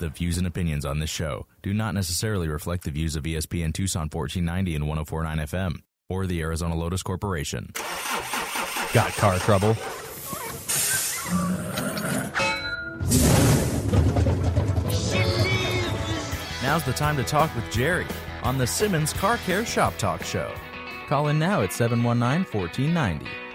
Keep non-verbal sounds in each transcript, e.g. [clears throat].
The views and opinions on this show do not necessarily reflect the views of ESPN Tucson 1490 and 1049 FM or the Arizona Lotus Corporation. Got car trouble? Now's the time to talk with Jerry on the Simmons Car Care Shop Talk Show. Call in now at 719 1490.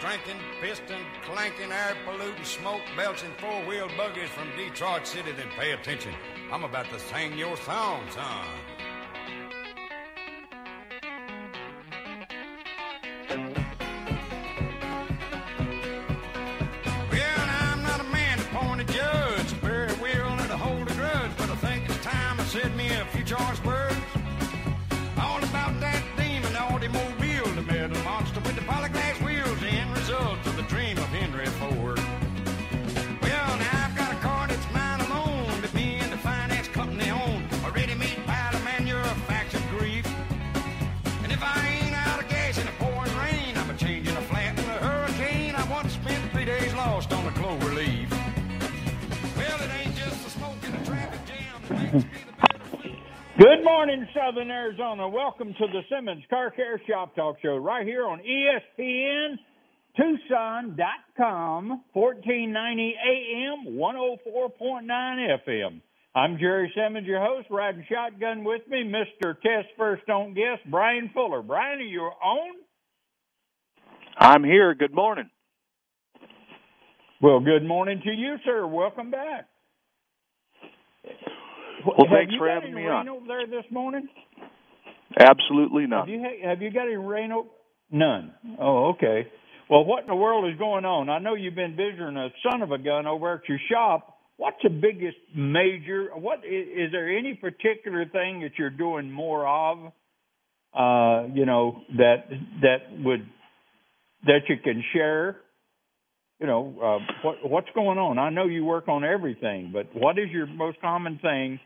Drinking, piston clanking, air polluting, smoke belching four wheel buggies from Detroit City, then pay attention. I'm about to sing your song, son. Good morning, Southern Arizona. Welcome to the Simmons Car Care Shop Talk Show right here on ESPN Tucson.com, 1490 AM, 104.9 FM. I'm Jerry Simmons, your host, riding shotgun with me, Mr. Test First Don't Guess, Brian Fuller. Brian, are you on? I'm here. Good morning. Well, good morning to you, sir. Welcome back. Well, Have thanks you for got having any me rain on. over there this morning? Absolutely Have you ha- have you got any rain? O- None. Oh, okay. Well, what in the world is going on? I know you've been visiting a son of a gun over at your shop. What's the biggest major? What is, is there any particular thing that you're doing more of? Uh, you know that that would that you can share. You know uh, what what's going on. I know you work on everything, but what is your most common thing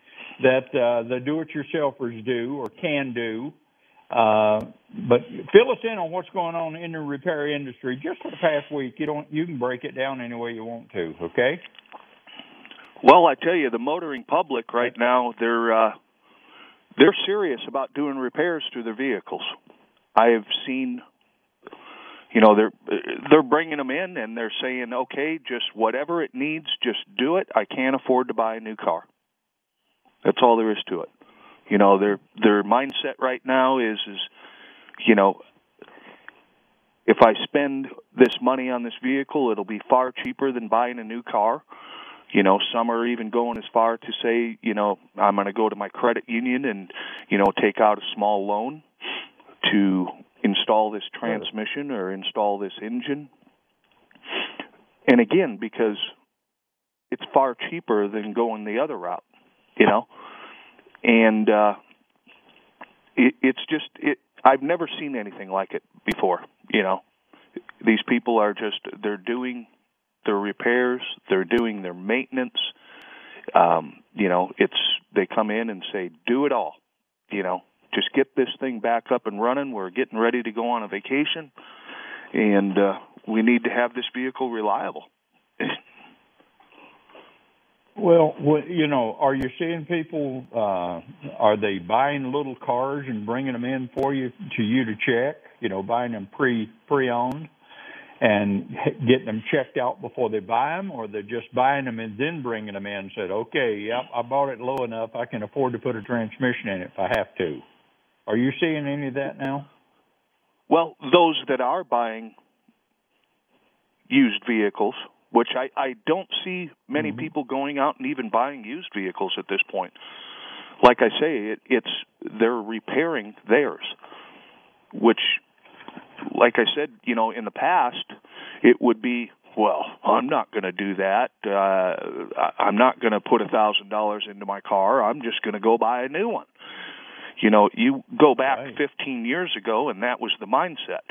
that uh, the do-it-yourselfers do or can do? Uh, but fill us in on what's going on in the repair industry just for the past week. You don't you can break it down any way you want to, okay? Well, I tell you, the motoring public right now they're uh, they're serious about doing repairs to their vehicles. I have seen, you know, they're they're bringing them in and they're saying, okay, just whatever it needs, just do it. I can't afford to buy a new car. That's all there is to it. You know, their their mindset right now is is, you know, if I spend this money on this vehicle, it'll be far cheaper than buying a new car. You know, some are even going as far to say, you know, I'm going to go to my credit union and, you know, take out a small loan to install this transmission or install this engine. And again, because it's far cheaper than going the other route, you know. And uh it, it's just it I've never seen anything like it before, you know. These people are just they're doing their repairs, they're doing their maintenance. Um, you know, it's they come in and say, "Do it all." You know, just get this thing back up and running. We're getting ready to go on a vacation, and uh, we need to have this vehicle reliable. Well, you know, are you seeing people? Uh, are they buying little cars and bringing them in for you to you to check? You know, buying them pre pre owned and getting them checked out before they buy them, or they're just buying them and then bringing them in and said, "Okay, yep, I bought it low enough. I can afford to put a transmission in it if I have to." Are you seeing any of that now? Well, those that are buying used vehicles, which I, I don't see many Mhm. people going out and even buying used vehicles at this point. Like I say, it, it's they're repairing theirs, which, like I said, you know, in the past, it would be well, I'm not going to do that. Uh, I- I'm not going to put a thousand dollars into my car. I'm just going to go buy a new one. You know, you go back Right. 15 years ago, and that was the mindset.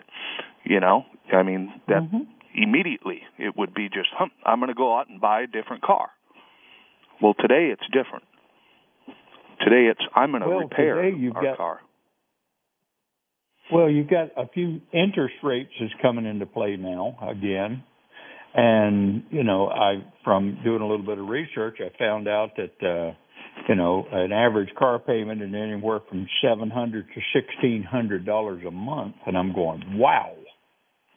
You know, I mean that Mhm. immediately it would be just, hum, I'm going to go out and buy a different car. Well, today it's different. Today it's I'm going to Well, repair our got- car. Well, you've got a few interest rates is coming into play now again. And you know, I from doing a little bit of research, I found out that uh, you know an average car payment is anywhere from seven hundred to sixteen hundred dollars a month, and I'm going, wow.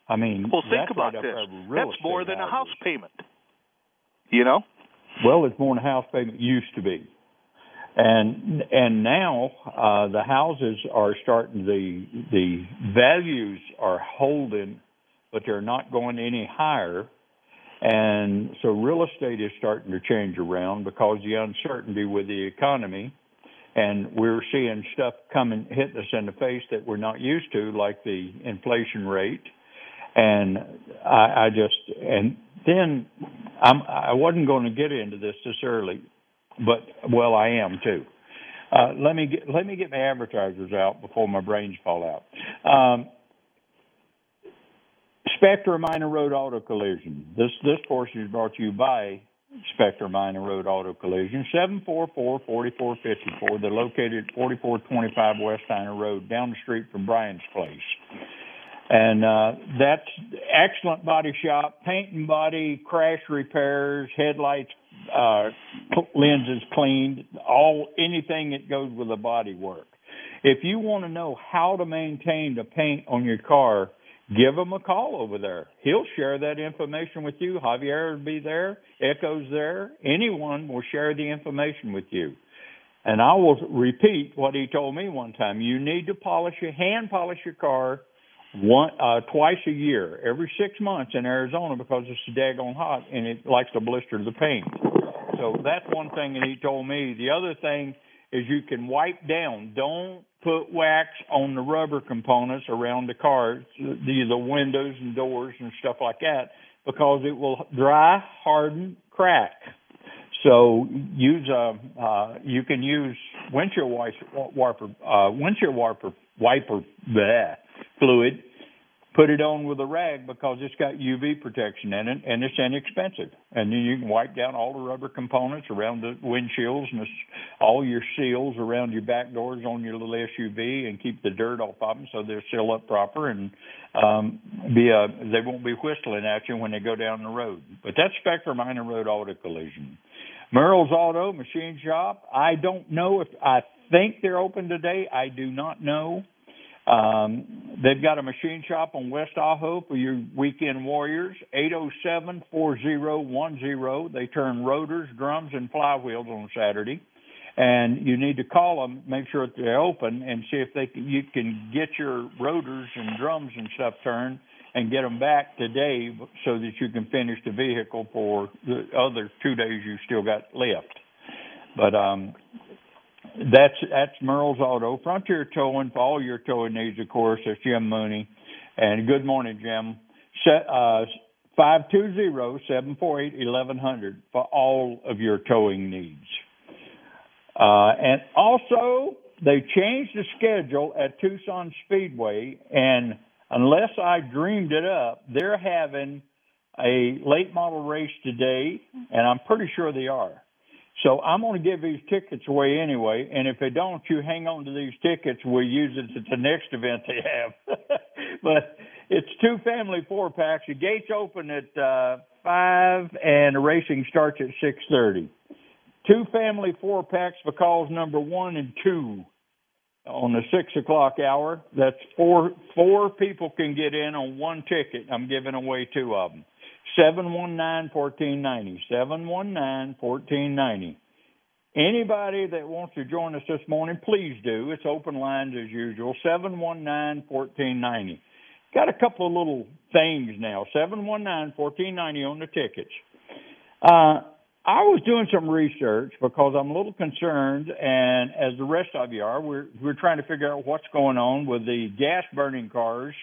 I mean, well, think that's about right this. That's more than values. a house payment. You know. Well, it's more than a house payment used to be, and and now uh, the houses are starting the the values are holding, but they're not going any higher and so real estate is starting to change around because the uncertainty with the economy. And we're seeing stuff coming, hitting us in the face that we're not used to, like the inflation rate. And I, I just, and then I'm, I wasn't going to get into this this early, but well, I am too. Uh, let me get let me get my advertisers out before my brains fall out. Um, Spectra Minor Road Auto Collision. This this portion is brought to you by Spectra Minor Road Auto Collision, 744-4454. They're located at 4425 West Steiner Road, down the street from Brian's place. And uh, that's excellent body shop, paint and body, crash repairs, headlights, uh, lenses cleaned, all anything that goes with the body work. If you want to know how to maintain the paint on your car, give him a call over there. He'll share that information with you. Javier will be there. Echo's there. Anyone will share the information with you. And I will repeat what he told me one time. You need to polish your hand polish your car one uh twice a year, every six months in Arizona because it's daggone hot and it likes to blister the paint. So that's one thing that he told me. The other thing is you can wipe down. Don't put wax on the rubber components around the car, the, the windows and doors and stuff like that, because it will dry, harden, crack. So use a uh, you can use windshield wiper uh, windshield wiper wiper bleh, fluid put it on with a rag because it's got UV protection in it and it's inexpensive. And then you can wipe down all the rubber components around the windshields and all your seals around your back doors on your little SUV and keep the dirt off of them so they're sealed up proper and um, be a, they won't be whistling at you when they go down the road. But that's Spectra Minor Road Auto Collision. Merle's Auto Machine Shop. I don't know if I think they're open today. I do not know. Um, they've got a machine shop on West Ajo for your weekend warriors, 807-4010. They turn rotors, drums, and flywheels on Saturday. And you need to call them, make sure that they're open, and see if they can, you can get your rotors and drums and stuff turned and get them back today so that you can finish the vehicle for the other two days you still got left. But um, that's that's Merle's Auto. Frontier Towing for all your towing needs, of course. That's Jim Mooney. And good morning, Jim. Uh, 520-748-1100 for all of your towing needs. Uh, and also, they changed the schedule at Tucson Speedway, and unless I dreamed it up, they're having a late model race today, and I'm pretty sure they are. So I'm going to give these tickets away anyway, and if they don't, you hang on to these tickets. We'll use it at the next event they have. [laughs] but it's two family four packs. The gates open at uh, five, and the racing starts at six thirty. Two family four packs for calls number one and two on the six o'clock hour. That's four four people can get in on one ticket. I'm giving away two of them. 719-1490. 719-1490. Anybody that wants to join us this morning, please do. It's open lines as usual. 719-1490. Got a couple of little things now. 719-1490 on the tickets. Uh, I was doing some research because I'm a little concerned, and as the rest of you are, we're we're trying to figure out what's going on with the gas burning cars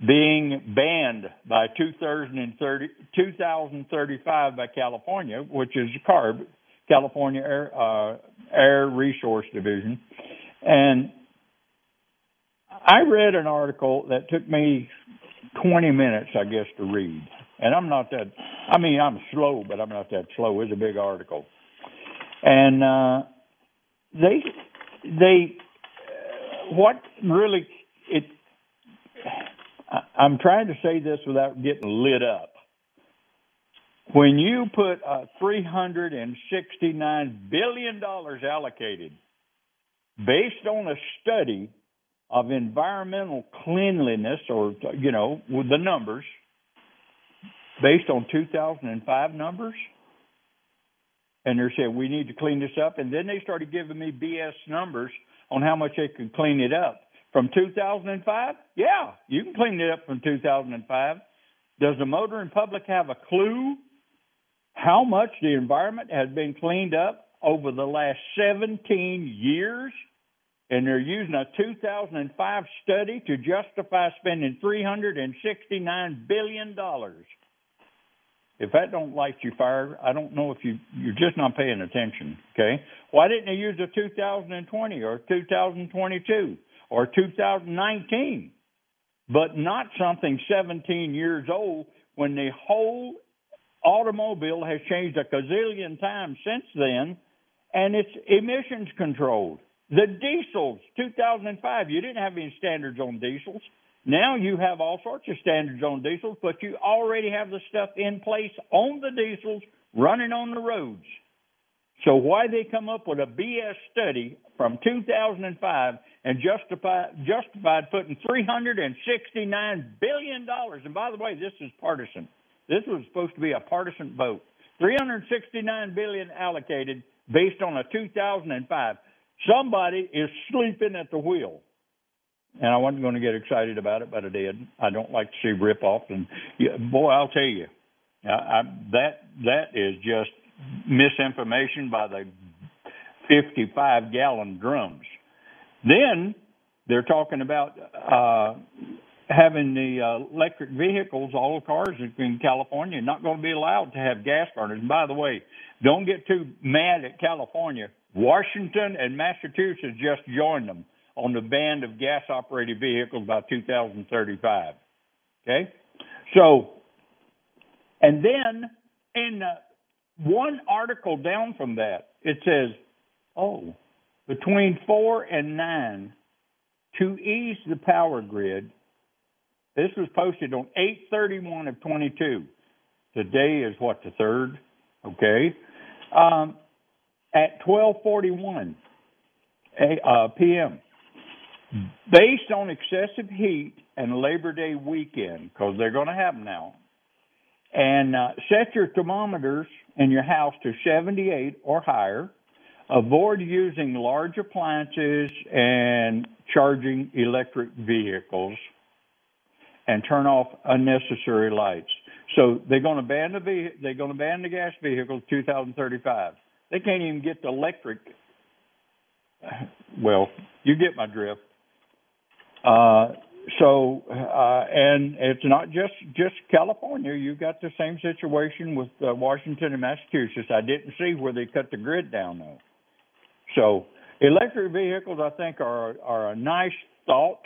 being banned by 2030, 2035 by California, which is CARB, California Air, uh, Air Resource Division. And I read an article that took me 20 minutes, I guess, to read. And I'm not that, I mean, I'm slow, but I'm not that slow. It's a big article. And uh, they, they, what really, it, I'm trying to say this without getting lit up. when you put uh, $369 billion allocated based on a study of environmental cleanliness or, you know, with the numbers based on 2005 numbers, and they said we need to clean this up, and then they started giving me BS numbers on how much they could clean it up. From 2005? Yeah, you can clean it up from 2005. Does the motoring public have a clue how much the environment has been cleaned up over the last 17 years? And they're using a 2005 study to justify spending $369 billion. If that don't light you fire, I don't know if you you're just not paying attention. Okay, why didn't they use a 2020 or 2022 or 2019, but not something 17 years old when the whole automobile has changed a gazillion times since then, and it's emissions controlled. The diesels, 2005, you didn't have any standards on diesels. Now you have all sorts of standards on diesels, but you already have the stuff in place on the diesels running on the roads. So why they come up with a BS study from 2005 and justify, justified putting 369 billion dollars? And by the way, this is partisan. This was supposed to be a partisan vote. 369 billion allocated based on a 2005. Somebody is sleeping at the wheel and I wasn't going to get excited about it, but I did. I don't like to see rip off, and yeah, boy, I'll tell you, I, I, that that is just misinformation by the 55 gallon drums. Then they're talking about uh, having the uh, electric vehicles, all cars in California, not going to be allowed to have gas burners. And by the way, don't get too mad at California. Washington and Massachusetts just joined them on the ban of gas operated vehicles by 2035. Okay? So, and then in uh, one article down from that, it says, oh, between four and nine, to ease the power grid, this was posted on 831 of 22. Today is what, the third? Okay. Um, at 1241 uh, p.m based on excessive heat and Labor Day weekend, because they're going to have them now, and uh, set your thermometers in your house to 78 or higher. Avoid using large appliances and charging electric vehicles, and turn off unnecessary lights. So they're going to ban the they're going to ban the gas vehicles 2035. They can't even get the electric. Well, you get my drift. Uh, so, uh, and it's not just just California. You've got the same situation with uh, Washington and Massachusetts. I didn't see where they cut the grid down though. So, electric vehicles, I think, are are a nice thought,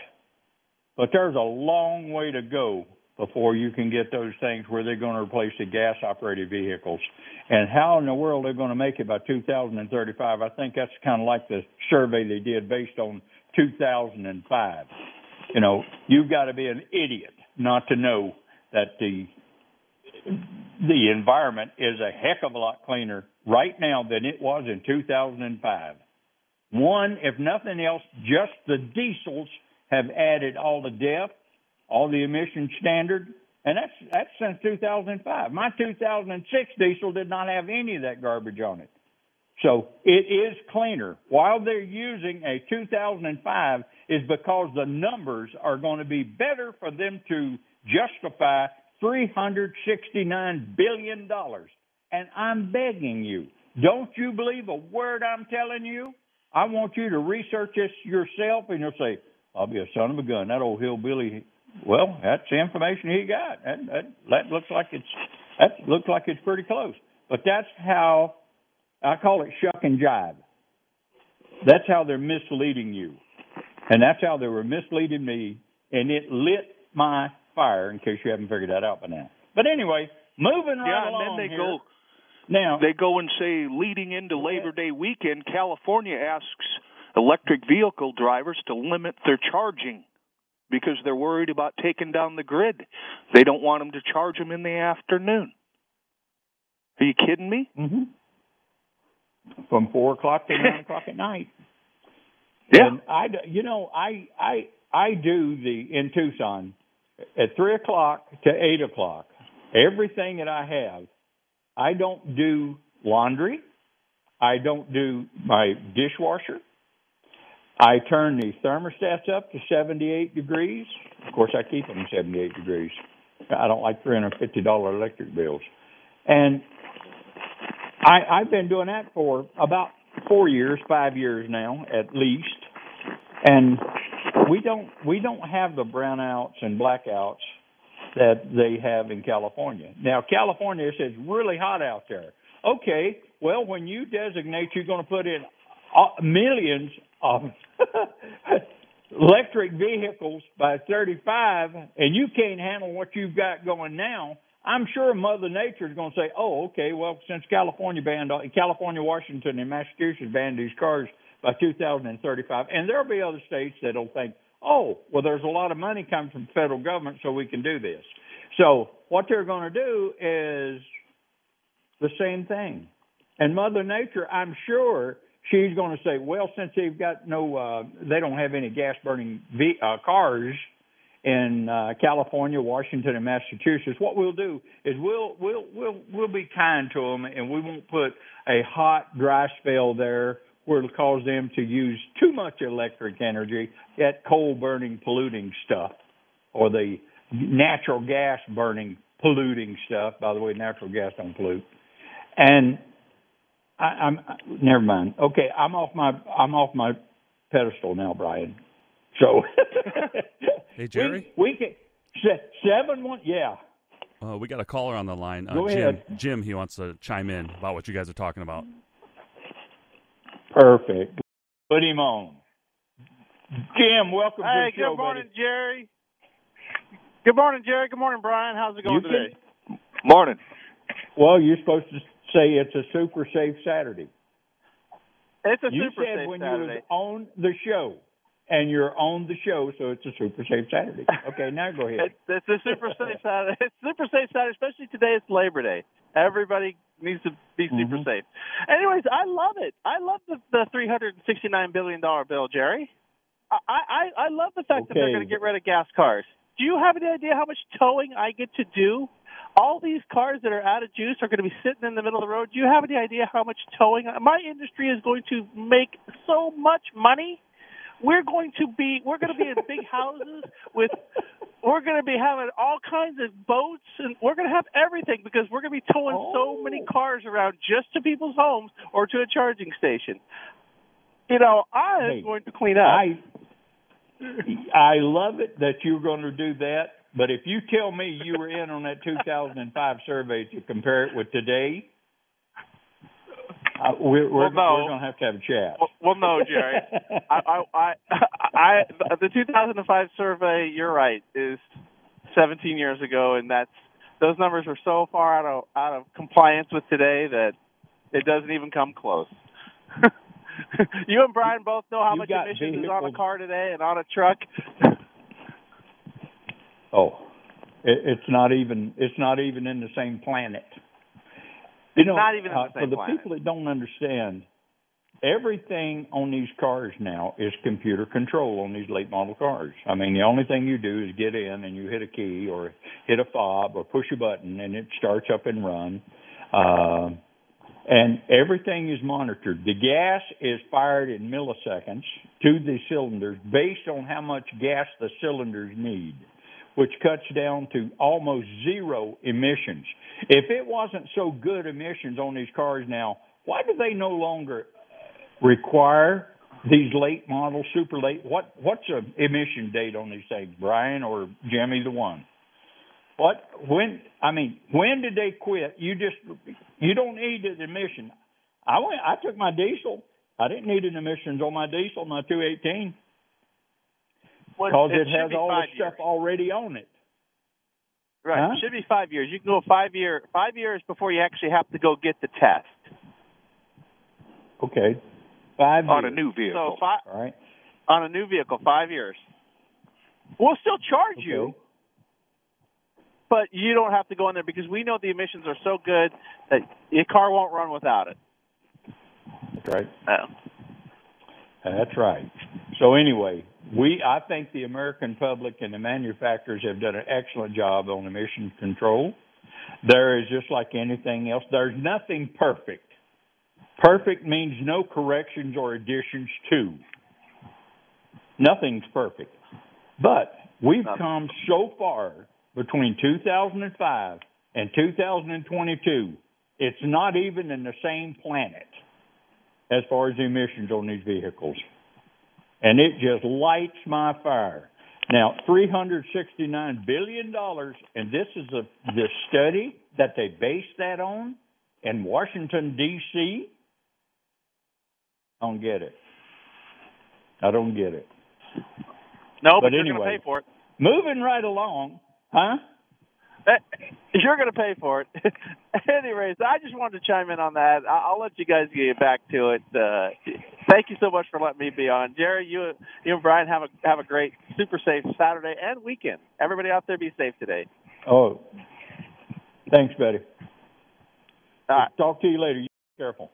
but there's a long way to go before you can get those things where they're going to replace the gas operated vehicles. And how in the world they're going to make it by 2035, I think that's kind of like the survey they did based on 2005. You know, you've got to be an idiot not to know that the the environment is a heck of a lot cleaner right now than it was in 2005. One, if nothing else, just the diesels have added all the DEF, all the emission standard, and that's that's since 2005. My 2006 diesel did not have any of that garbage on it. So it is cleaner. While they're using a 2005 is because the numbers are going to be better for them to justify $369 billion. And I'm begging you, don't you believe a word I'm telling you? I want you to research this yourself and you'll say, I'll be a son of a gun. That old hillbilly, well, that's the information he got. That, that, that looks like it's, that looks like it's pretty close. But that's how I call it shuck and jive. That's how they're misleading you. And that's how they were misleading me, and it lit my fire, in case you haven't figured that out by now. But anyway, moving right yeah, along and then they here. go now they go and say leading into Labor Day weekend, California asks electric vehicle drivers to limit their charging because they're worried about taking down the grid. They don't want them to charge them in the afternoon. Are you kidding me? hmm From four o'clock to nine o'clock at night. [laughs] Yeah. And I, you know, I, I, I do the in Tucson at three o'clock to eight o'clock. Everything that I have, I don't do laundry. I don't do my dishwasher. I turn the thermostats up to 78 degrees. Of course, I keep them 78 degrees. I don't like $350 electric bills. And I, I've been doing that for about four years, five years now, at least. And we don't we don't have the brownouts and blackouts that they have in California. Now, California says really hot out there. Okay, well, when you designate you're going to put in uh, millions of [laughs] electric vehicles by 35, and you can't handle what you've got going now, I'm sure Mother Nature is going to say, "Oh, okay. Well, since California banned, California, Washington, and Massachusetts banned these cars by 2035, and there'll be other states that'll think, oh, well, there's a lot of money coming from the federal government, so we can do this. So what they're going to do is the same thing. And Mother Nature, I'm sure she's going to say, well, since they've got no, uh, they don't have any gas burning uh, cars in uh, California, Washington, and Massachusetts, what we'll do is we'll we'll we'll we'll be kind to them, and we won't put a hot, dry spell there where it'll cause them to use too much electric energy, that coal burning, polluting stuff, or the natural gas burning, polluting stuff. By the way, natural gas don't pollute. And I, I'm never mind. Okay, I'm off my I'm off my pedestal now, Brian. So, [laughs] Hey, Jerry? we, we can se- seven one. Yeah, Uh, we got a caller on the line. Uh, Go Jim. ahead. Jim, he wants to chime in about what you guys are talking about. perfect. Put him on. Jim, welcome Hey, to the show, Hey, good morning, buddy. Jerry. Good morning, Jerry. Good morning, Brian. How's it going You today? can- Morning. Well, you're supposed to say it's a super safe Saturday. It's a you super said safe when Saturday. you was on the show, and you're on the show, so it's a super safe Saturday. Okay, now go ahead. [laughs] It's, it's a super safe Saturday. [laughs] It's super safe Saturday, especially today. It's Labor Day. Everybody needs to be super Mhm. safe. Anyways, I love it. I love the, the three hundred and sixty nine billion dollar bill, Jerry. I, I I love the fact that they're going to get rid of gas cars. Do you have any idea how much towing I get to do? All these cars that are out of juice are going to be sitting in the middle of the road. Do you have any idea how much towing? My industry is going to make so much money. We're going to be we're going to be in big [laughs] houses with we're going to be having all kinds of boats and we're going to have everything because we're going to be towing so many Oh. cars around just to people's homes or to a charging station. You know, I'm Hey, going to clean up. I I love it that you're going to do that. But if you tell me you were in on that 2005 survey to compare it with today, uh, we're we're, Well, no. we're going to have to have a chat. Well, well, no, Jerry. [laughs] I, I, I, I, the 2005 survey. You're right. Is 17 years ago, and that's those numbers are so far out of out of compliance with today that it doesn't even come close. [laughs] you and Brian both know how You much emissions is on a car today and on a truck. Oh, it, it's not even it's not even in the same planet. You know, Not even uh, for the planet. people that don't understand, everything on these cars now is computer control on these late model cars. I mean, the only thing you do is get in and you hit a key or hit a fob or push a button and it starts up and run. Uh, and everything is monitored. The gas is fired in milliseconds to the cylinders based on how much gas the cylinders need, which cuts down to almost zero emissions. If it wasn't so good emissions on these cars now, why do they no longer require these late model, super late? What what's a emission date on these things, Brian or Jimmy, the one? What when I mean when did they quit? You just you don't need an emission. I went I took my diesel. I didn't need an emissions on my diesel, my two eighteen, because it it, has all the five stuff already on it. Right. Huh? It should be five years. You can go five year five years before you actually have to go get the test. Okay, five On a new vehicle. So five All right. on a new vehicle, five years. We'll still charge you. But you don't have to go in there because we know the emissions are so good that your car won't run without it. That's right. Uh, That's right. So anyway, we I think the American public and the manufacturers have done an excellent job on emission control. There is just like anything else, there's nothing perfect. Perfect means no corrections or additions to. Nothing's perfect. But we've come so far between 2005 and 2022. It's not even in the same planet as far as emissions on these vehicles. And it just lights my fire. Now, $369 billion, and this is a, the study that they based that on in Washington, D.C. I don't get it. I don't get it. no, but, But you're anyway. going to pay for it. Moving right along, huh? [laughs] You're going to pay for it. [laughs] Anyways, I just wanted to chime in on that. I'll let you guys get back to it. Uh, thank you so much for letting me be on, Jerry. You, you and Brian have a have a great, super safe Saturday and weekend. Everybody out there, be safe today. Oh, thanks, Betty. All right. Talk to you later. You be careful.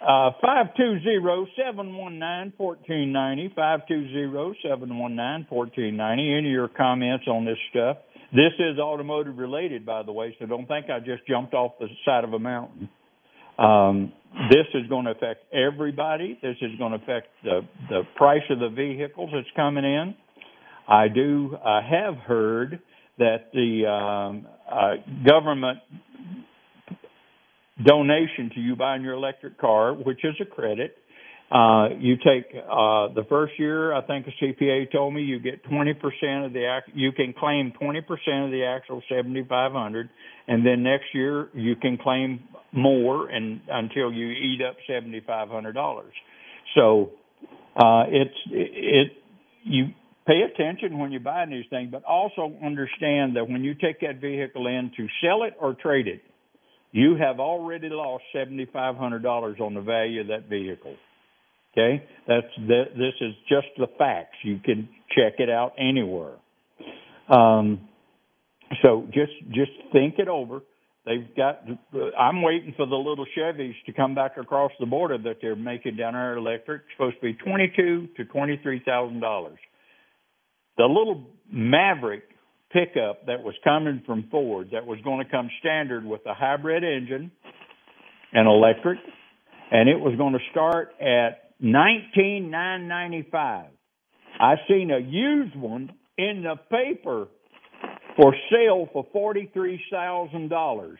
Uh, 520-719-1490, 520-719-1490. Any of your comments on this stuff? This is automotive related, by the way, so don't think I just jumped off the side of a mountain. Um, this is going to affect everybody. This is going to affect the, the price of the vehicles that's coming in. I do have heard that the um, uh, government donation to you buying your electric car, which is a credit. Uh, you take uh, the first year. I think a CPA told me you get 20% of the ac- you can claim 20% of the actual 7,500, and then next year you can claim more and until you eat up $7,500. So uh, it's it you pay attention when you're buying these things, but also understand that when you take that vehicle in to sell it or trade it, you have already lost seventy five hundred dollars on the value of that vehicle. Okay, that's that. This is just the facts. You can check it out anywhere. Um, so just just think it over. They've got. I'm waiting for the little Chevys to come back across the border that they're making down there electric. Supposed to be twenty two to twenty three thousand dollars. The little Maverick pickup that was coming from Ford that was going to come standard with a hybrid engine and electric, and it was going to start at nineteen nine ninety five. I seen a used one in the paper for sale for forty three thousand dollars.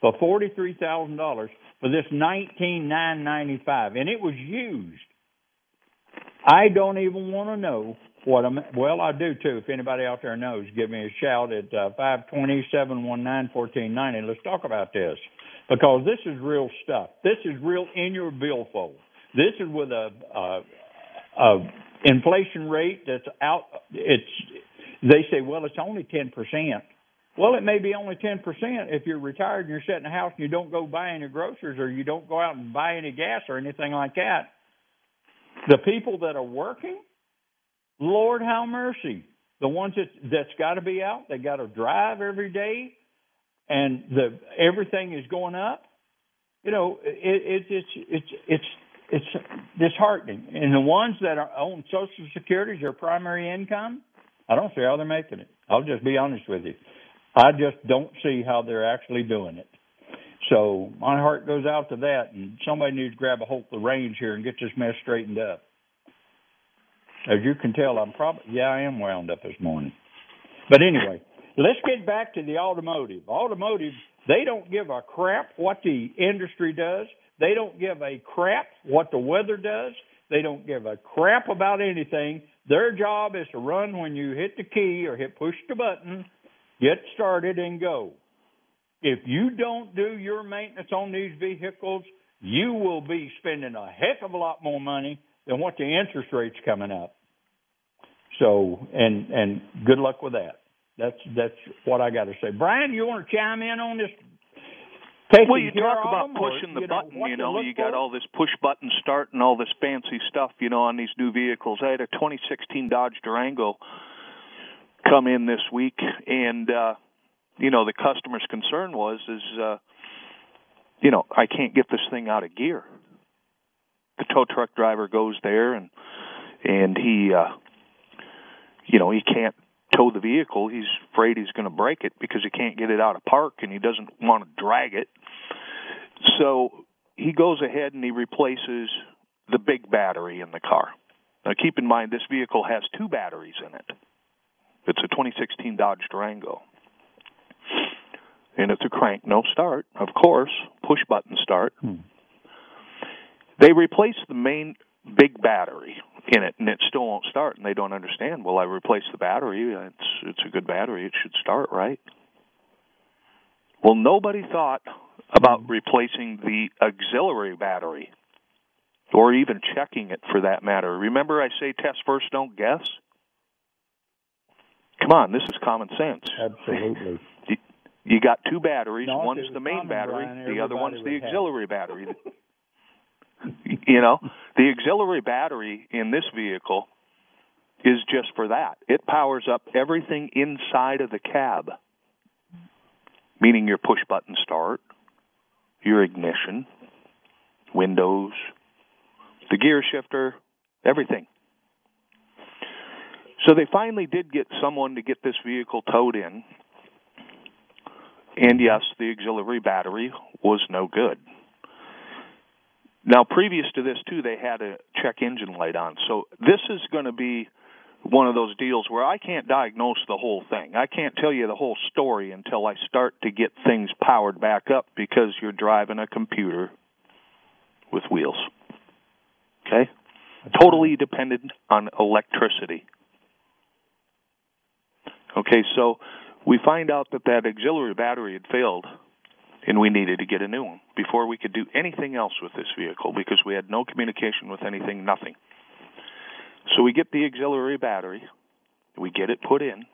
For forty three thousand dollars for this nineteen nine ninety five, and it was used. I don't even want to know what I'm. Well, I do too. If anybody out there knows, give me a shout at uh, five twenty seven one nine fourteen ninety. Let's talk about this because this is real stuff. This is real in your billfold. This is with a, a, a inflation rate that's out. It's they say, well, it's only ten percent. Well, it may be only ten percent if you're retired and you're sitting in the house and you don't go buy any groceries or you don't go out and buy any gas or anything like that. The people that are working, Lord have mercy. The ones that that's got to be out, they got to drive every day, and the everything is going up. You know, it, it, it's it's it's it's disheartening. And the ones that are on Social Security as their primary income, I don't see how they're making it. I'll just be honest with you. I just don't see how they're actually doing it. So my heart goes out to that, and somebody needs to grab a hold of the reins here and get this mess straightened up. As you can tell, I'm probably yeah, I am wound up this morning. But anyway, let's get back to the automotive. Automotive, they don't give a crap what the industry does. They don't give a crap what the weather does. They don't give a crap about anything. Their job is to run when you hit the key or hit push the button, get started and go. If you don't do your maintenance on these vehicles, you will be spending a heck of a lot more money than what the interest rate's coming up. So, and and good luck with that. That's that's what I got to say. Brian, you want to chime in on this? Taking Well, you talk about them, or, pushing the you button. You know, you got for? all this push button start and all this fancy stuff. You know, on these new vehicles. I had a 2016 Dodge Durango come in this week, and uh, you know the customer's concern was is uh, you know I can't get this thing out of gear. The tow truck driver goes there and and he uh, you know he can't tow the vehicle. He's afraid he's going to break it because he can't get it out of park and he doesn't want to drag it. So he goes ahead and he replaces the big battery in the car. Now keep in mind this vehicle has two batteries in it. It's a 2016 Dodge Durango. And it's a crank no start, of course, push button start. Hmm. They replaced the main big battery in it and it still won't start and they don't understand well i replaced the battery? It's it's a good battery. It should start right? Well nobody thought about replacing the auxiliary battery or even checking it for that matter. Remember i say test first don't guess come on this is common sense. Absolutely. [laughs] you, got two batteries No, one's the main battery the other one's the would have. auxiliary battery [laughs] [laughs] you know, the auxiliary battery in this vehicle is just for that. It powers up everything inside of the cab, meaning your push button start, your ignition, windows, the gear shifter, everything. So they finally did get someone to get this vehicle towed in. And yes, the auxiliary battery was no good. Now, previous to this, too, they had a check engine light on. So this is going to be one of those deals where I can't diagnose the whole thing. I can't tell you the whole story until I start to get things powered back up because you're driving a computer with wheels. Okay? Totally dependent on electricity. Okay, so we find out that that auxiliary battery had failed and we needed to get a new one before we could do anything else with this vehicle because we had no communication with anything, nothing. So we get the auxiliary battery, we get it put in.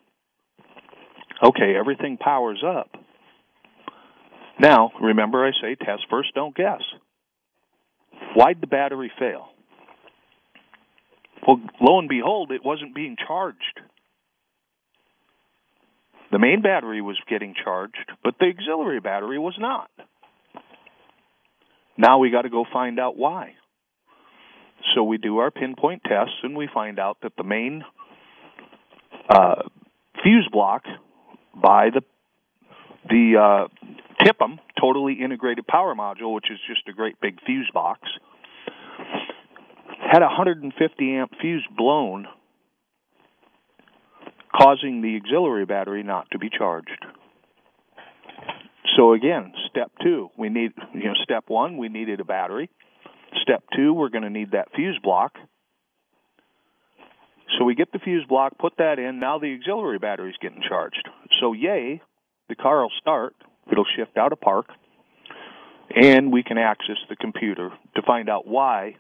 Okay, everything powers up. Now, remember I say test first, don't guess. Why'd the battery fail? Well, lo and behold, it wasn't being charged. The main battery was getting charged, but the auxiliary battery was not. Now we got to go find out why. So we do our pinpoint tests and we find out that the main uh, fuse block by the the uh, TIPM totally integrated power module, which is just a great big fuse box, had a 150 amp fuse blown causing the auxiliary battery not to be charged. So again, step 2, we need you know step 1, we needed a battery. Step 2, we're going to need that fuse block. So we get the fuse block, put that in, now the auxiliary battery is getting charged. So yay, the car will start, it'll shift out of park, and we can access the computer to find out why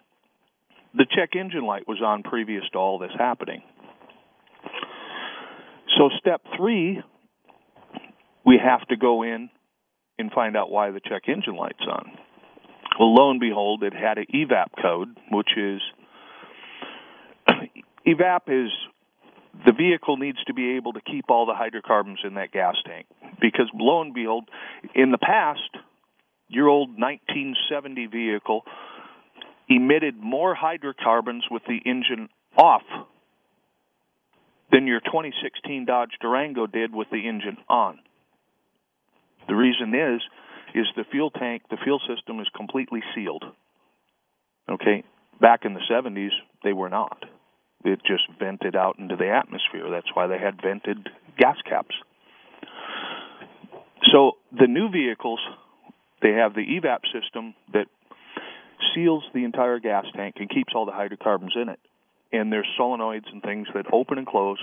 the check engine light was on previous to all this happening. So step three, we have to go in and find out why the check engine light's on. Well, lo and behold, it had an EVAP code, which is [clears throat] EVAP is the vehicle needs to be able to keep all the hydrocarbons in that gas tank because lo and behold, in the past, your old 1970 vehicle emitted more hydrocarbons with the engine off than your 2016 Dodge Durango did with the engine on. The reason is is the fuel tank, the fuel system is completely sealed. Okay, back in the 70s they were not. It just vented out into the atmosphere. That's why they had vented gas caps. So the new vehicles they have the evap system that seals the entire gas tank and keeps all the hydrocarbons in it and there's solenoids and things that open and close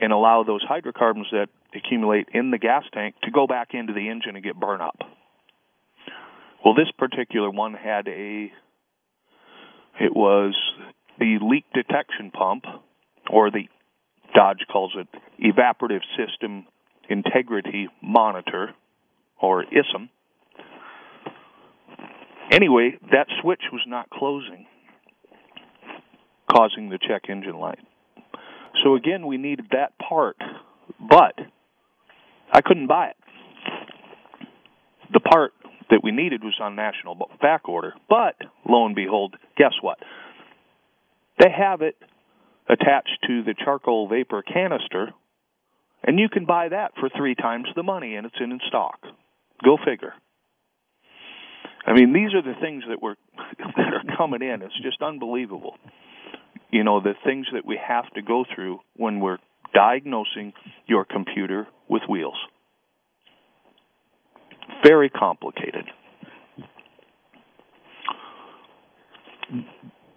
and allow those hydrocarbons that accumulate in the gas tank to go back into the engine and get burned up. Well, this particular one had a it was the leak detection pump or the Dodge calls it evaporative system integrity monitor or ESIM. Anyway, that switch was not closing causing the check engine light. So again, we needed that part but I couldn't buy it. The part that we needed was on national back order, but lo and behold, guess what? They have it attached to the charcoal vapor canister, and you can buy that for three times the money, and it's in stock. Go figure. I mean, these are the things that were [laughs] that are coming in. It's just unbelievable. You know, the things that we have to go through when we're diagnosing your computer with wheels. Very complicated.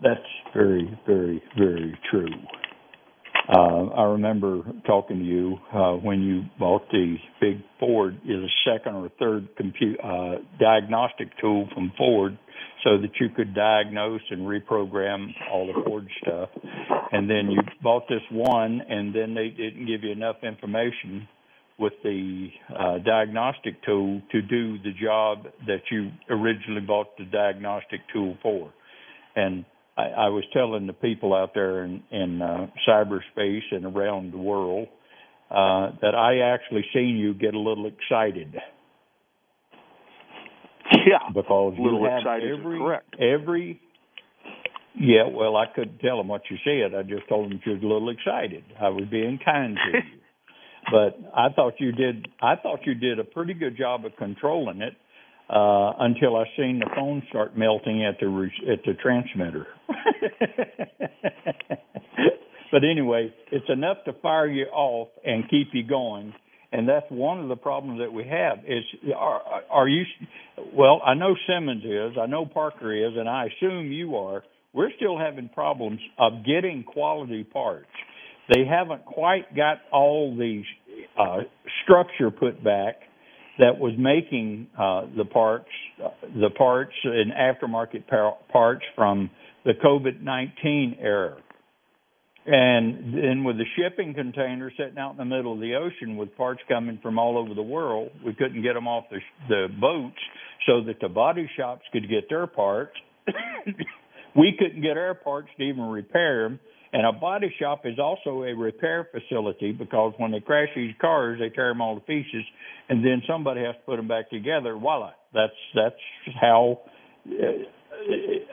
That's very, very, very true. Uh, I remember talking to you uh, when you bought the big Ford is a second or third compute uh, diagnostic tool from Ford, so that you could diagnose and reprogram all the Ford stuff. And then you bought this one, and then they didn't give you enough information with the uh, diagnostic tool to do the job that you originally bought the diagnostic tool for. And I, I was telling the people out there in, in uh, cyberspace and around the world uh, that I actually seen you get a little excited. Yeah, because a little you excited every, correct. Every yeah, well, I couldn't tell them what you said. I just told them you was a little excited. I was being kind to you, [laughs] but I thought you did. I thought you did a pretty good job of controlling it uh, until I seen the phone start melting at the re- at the transmitter. [laughs] but anyway, it's enough to fire you off and keep you going. And that's one of the problems that we have is are, are you well I know Simmons is I know Parker is and I assume you are we're still having problems of getting quality parts they haven't quite got all the uh, structure put back that was making uh, the parts, the parts and aftermarket par- parts from the COVID-19 era. And then with the shipping containers sitting out in the middle of the ocean with parts coming from all over the world, we couldn't get them off the, the boats so that the body shops could get their parts. [coughs] we couldn't get our parts to even repair them and a body shop is also a repair facility because when they crash these cars, they tear them all to pieces, and then somebody has to put them back together. Voila! That's that's how uh,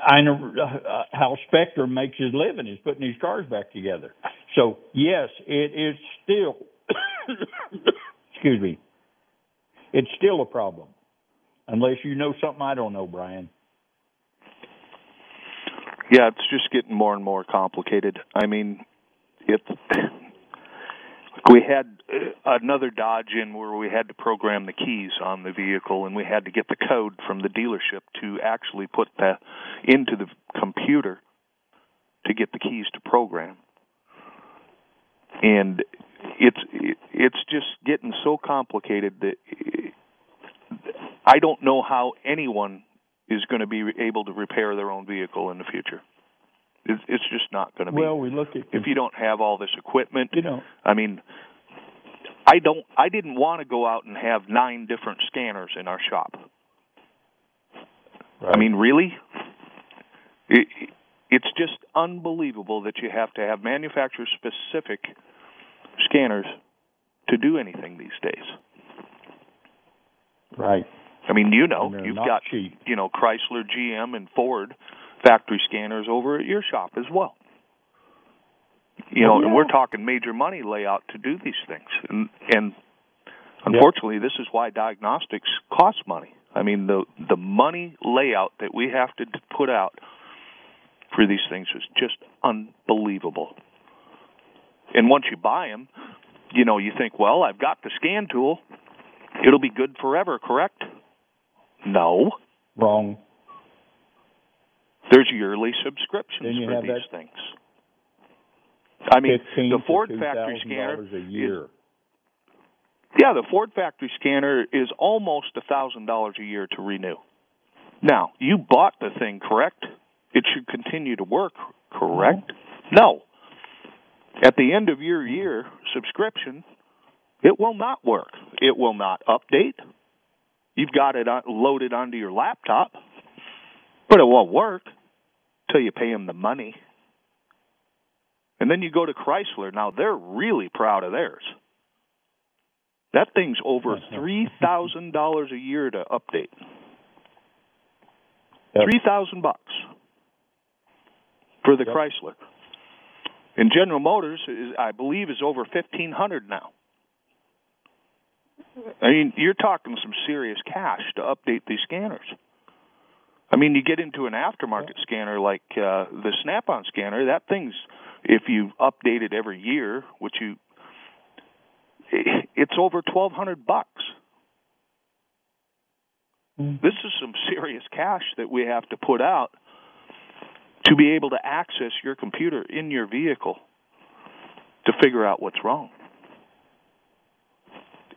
I know uh, how Spectrum makes his living is putting these cars back together. So yes, it is still. [coughs] excuse me. It's still a problem, unless you know something I don't know, Brian. Yeah, it's just getting more and more complicated. I mean, it. We had uh, another Dodge in where we had to program the keys on the vehicle, and we had to get the code from the dealership to actually put that into the computer to get the keys to program. And it's it's just getting so complicated that I don't know how anyone is going to be able to repair their own vehicle in the future. It's, it's just not going to be. Well, we look at if you don't have all this equipment. You know, I mean, I don't. I didn't want to go out and have nine different scanners in our shop. Right. I mean, really, it, it's just unbelievable that you have to have manufacturer specific scanners to do anything these days. Right. I mean, you know, you've got cheap. you know Chrysler, GM, and Ford factory scanners over at your shop as well. You know, Oh, and we're talking major money layout to do these things, and and unfortunately, this is why diagnostics cost money. I mean, the the money layout that we have to put out for these things is just unbelievable. And once you buy them, you know, you think, well, I've got the scan tool; it'll be good forever, correct? No. Wrong. There's yearly subscriptions for these that things. I mean, the Ford factory scanner a is year. yeah, the Ford factory scanner is almost a thousand dollars a year to renew. Now, you bought the thing, correct? It should continue to work, correct? Mm-hmm. No. At the end of your year subscription, it will not work. It will not update. You've got it on, loaded onto your laptop, but it won't work till you pay them the money. And then you go to Chrysler. Now they're really proud of theirs. That thing's over three thousand dollars a year to update. Yep. Three thousand bucks for the Yep. Chrysler. And General Motors, is, I believe, is over fifteen hundred now. I mean, you're talking some serious cash to update these scanners. I mean, you get into an aftermarket scanner like uh, the Snap-on scanner. That thing's, if you update it every year, which you, it's over twelve hundred bucks. Mm. This is some serious cash that we have to put out to be able to access your computer in your vehicle to figure out what's wrong.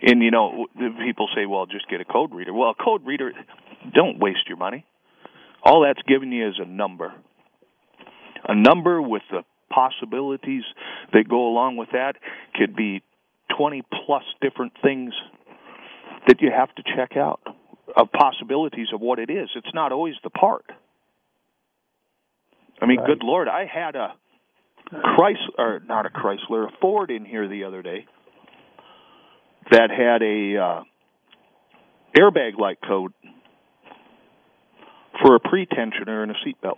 And you know, people say, "Well, just get a code reader." Well, a code reader, don't waste your money. All that's giving you is a number. A number with the possibilities that go along with that could be 20 plus different things that you have to check out of possibilities of what it is. It's not always the part. I mean, Right. good lord, I had a Chrysler, or not a Chrysler, a Ford in here the other day that had a uh, airbag light code for a pre-tensioner and a seatbelt.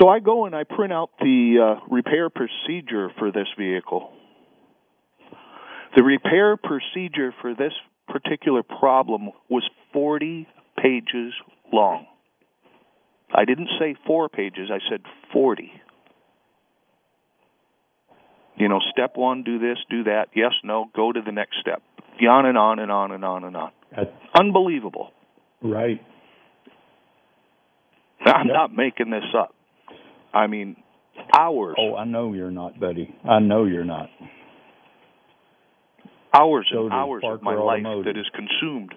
So I go and I print out the uh, repair procedure for this vehicle. The repair procedure for this particular problem was 40 pages long. I didn't say four pages, I said 40. You know, step one, do this, do that, yes, no, go to the next step. On and on and on and on and on. That's Unbelievable. right. I'm Yep. not making this up. I mean, hours, Oh, I know you're not, buddy. I know you're not. hours So and hours of Parker my life Automotive. that is consumed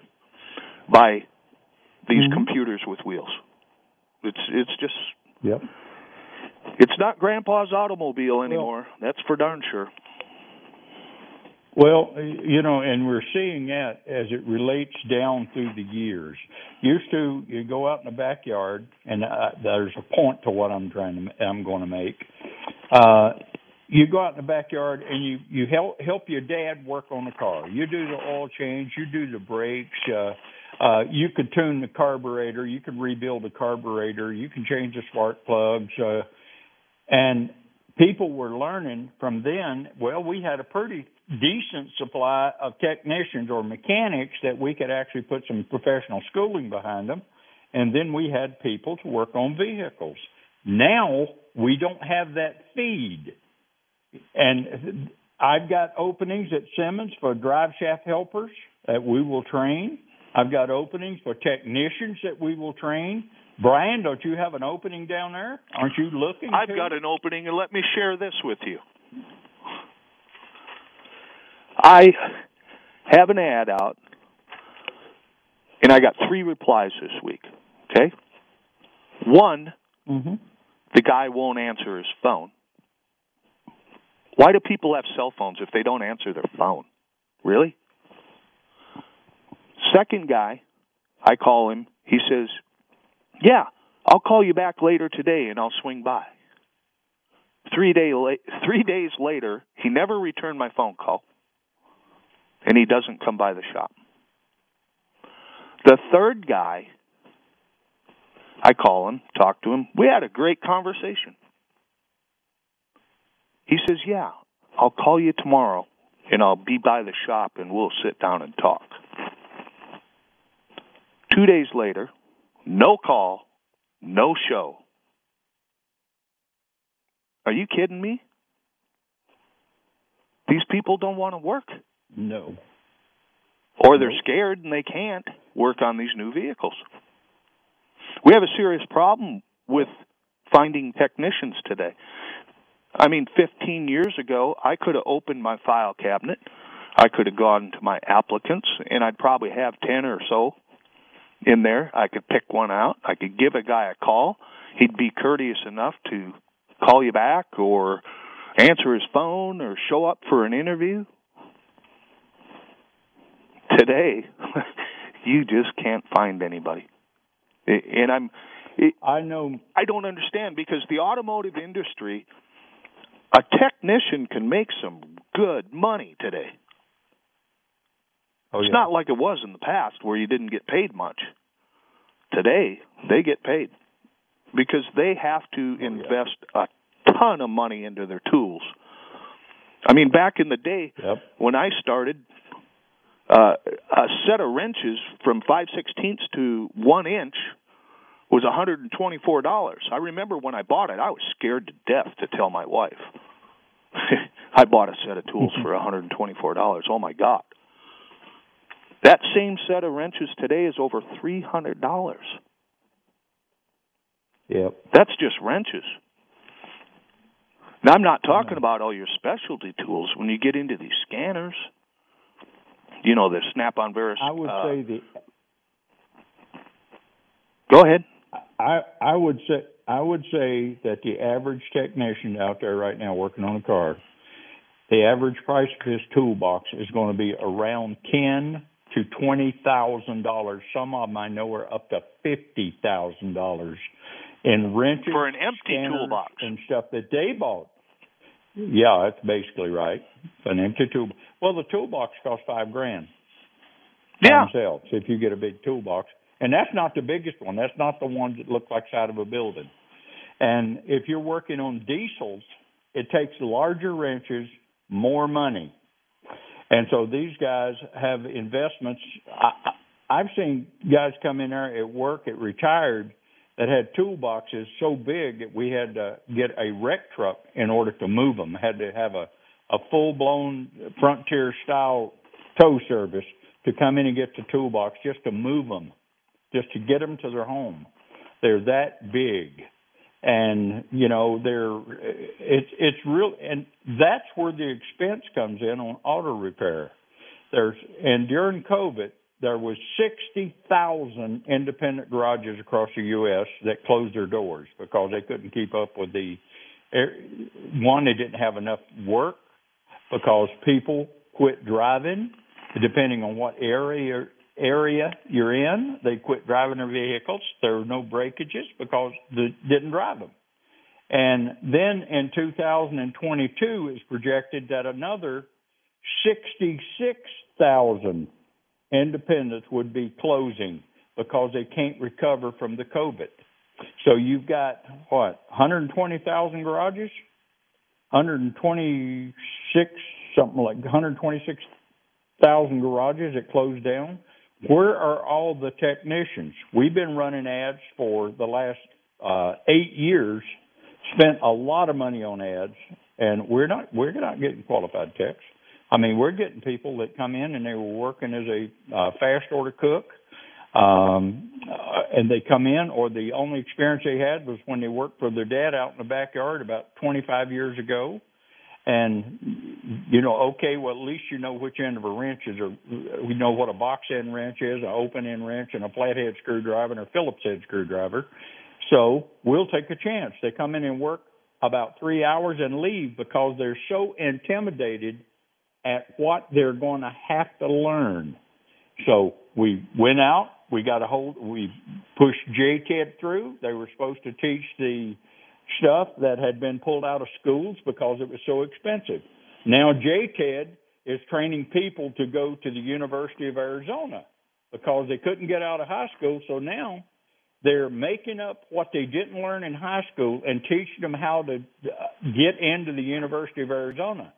by these Mhm. computers with wheels. It's it's just Yep. It's not grandpa's automobile anymore. That's for darn sure. Well, you know, and we're seeing that as it relates down through the years. Used to, you go out in the backyard, and uh, there's a point to what I'm trying to, I'm going to make. Uh, you go out in the backyard and you you help help your dad work on the car. You do the oil change, you do the brakes. Uh, uh, you could tune the carburetor, you could rebuild the carburetor, you can change the spark plugs, uh, and people were learning from then. Well, we had a pretty decent supply of technicians or mechanics that we could actually put some professional schooling behind them, and then we had people to work on vehicles. Now we don't have that feed, and I've got openings at Simmons for drive shaft helpers that we will train. I've got openings for technicians that we will train. Brian, don't you have an opening down there? Aren't you looking? I've to? got an opening, and let me share this with you. I have an ad out, and I got three replies this week. Okay, one, Mhm. the guy won't answer his phone. Why do people have cell phones if they don't answer their phone? Really? Second guy, I call him. He says, "Yeah, I'll call you back later today, and I'll swing by." Three day la- three days later, he never returned my phone call, and he doesn't come by the shop. The third guy, I call him, talk to him. We had a great conversation. He says, "Yeah, I'll call you tomorrow, and I'll be by the shop, and we'll sit down and talk." Two days later, no call, no show. Are you kidding me? These people don't want to work, No. or they're scared and they can't work on these new vehicles. We have a serious problem with finding technicians today. I mean, 15 years ago, I could have opened my file cabinet. I could have gone to my applicants, and I'd probably have 10 or so in there. I could pick one out. I could give a guy a call. He'd be courteous enough to call you back or answer his phone or show up for an interview. Today, [laughs] you just can't find anybody. And I'm I know. I don't understand because the automotive industry, a technician can make some good money today. Oh, it's not like it was in the past where you didn't get paid much. Today, they get paid because they have to Oh, invest a ton of money into their tools. I mean, back in the day Yep. when I started, uh, a set of wrenches from five sixteenths to one inch was $124. I remember when I bought it, I was scared to death to tell my wife. [laughs] I bought a set of tools [laughs] for $124. Oh my God. That same set of wrenches today is over $300. Yep. That's just wrenches. Now, I'm not talking about all your specialty tools. When you get into these scanners, you know, the Snap on Verus. I would uh, say the Go ahead. I I would say I would say that the average technician out there right now working on a car, the average price of his toolbox is going to be around ten to twenty thousand dollars. Some of them I know are up to fifty thousand dollars in wrenches For an empty toolbox. and stuff that they bought. Yeah, that's basically right. An empty tool. Well, the toolbox costs five grand Yeah. themselves if you get a big toolbox. And that's not the biggest one. That's not the ones that look like side of a building. And if you're working on diesels, it takes larger wrenches, more money. And so these guys have investments. I, I've seen guys come in there at work at retired that had toolboxes so big that we had to get a wreck truck in order to move them. Had to have a a full blown frontier style tow service to come in and get the toolbox just to move them, just to get them to their home. They're that big, and you know they're it's it's real, and that's where the expense comes in on auto repair. There's and during COVID there was sixty thousand independent garages across the U.S. that closed their doors because they couldn't keep up with the one they didn't have enough work because people quit driving depending on what area area you're in they quit driving their vehicles there were no breakages because they didn't drive them and then in 2022 it's projected that another 66,000 independents would be closing because they can't recover from the COVID. So you've got what 120,000 garages, 126 something like 126,000 garages that closed down. Where are all the technicians? We've been running ads for the last uh, eight years. Spent a lot of money on ads, and we're not we're not getting qualified techs. I mean, we're getting people that come in and they were working as a uh, fast order cook, um, uh, and they come in, or the only experience they had was when they worked for their dad out in the backyard about 25 years ago. And you know, okay, well, at least you know which end of a wrench is, or we know what a box end wrench is, an open end wrench, and a flathead screwdriver, and a Phillips head screwdriver. So we'll take a chance. They come in and work about three hours and leave because they're so intimidated at what they're going to have to learn. So we went out, we got a hold, we pushed JTED through. They were supposed to teach the stuff that had been pulled out of schools because it was so expensive. Now JTED is training people to go to the University of Arizona because they couldn't get out of high school. So now they're making up what they didn't learn in high school and teaching them how to uh, get into the University of Arizona.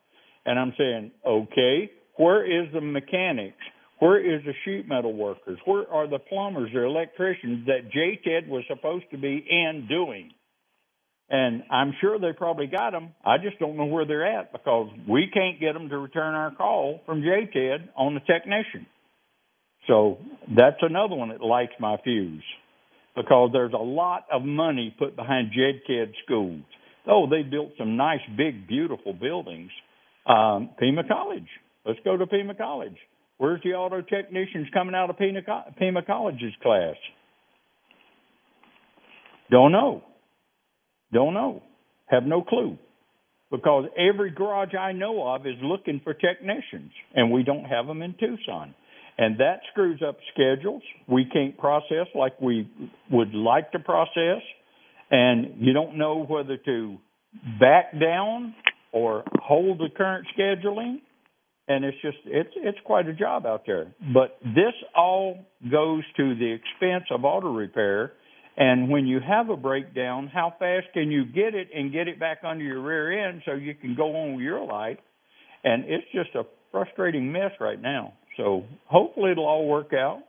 And I'm saying, okay, where is the mechanics? Where is the sheet metal workers? Where are the plumbers or electricians that JTED was supposed to be in doing? And I'm sure they probably got them. I just don't know where they're at because we can't get them to return our call from JTED on the technician. So that's another one that lights my fuse because there's a lot of money put behind JTED schools. Oh, they built some nice, big, beautiful buildings. Um, Pima College. Let's go to Pima College. Where's the auto technicians coming out of Pima, Pima College's class? Don't know. Don't know. Have no clue. Because every garage I know of is looking for technicians, and we don't have them in Tucson. And that screws up schedules. We can't process like we would like to process. And you don't know whether to back down or hold the current scheduling. and it's just it's it's quite a job out there. But this all goes to the expense of auto repair. And when you have a breakdown, how fast can you get it and get it back under your rear end so you can go on with your life? And it's just a frustrating mess right now. So hopefully it'll all work out.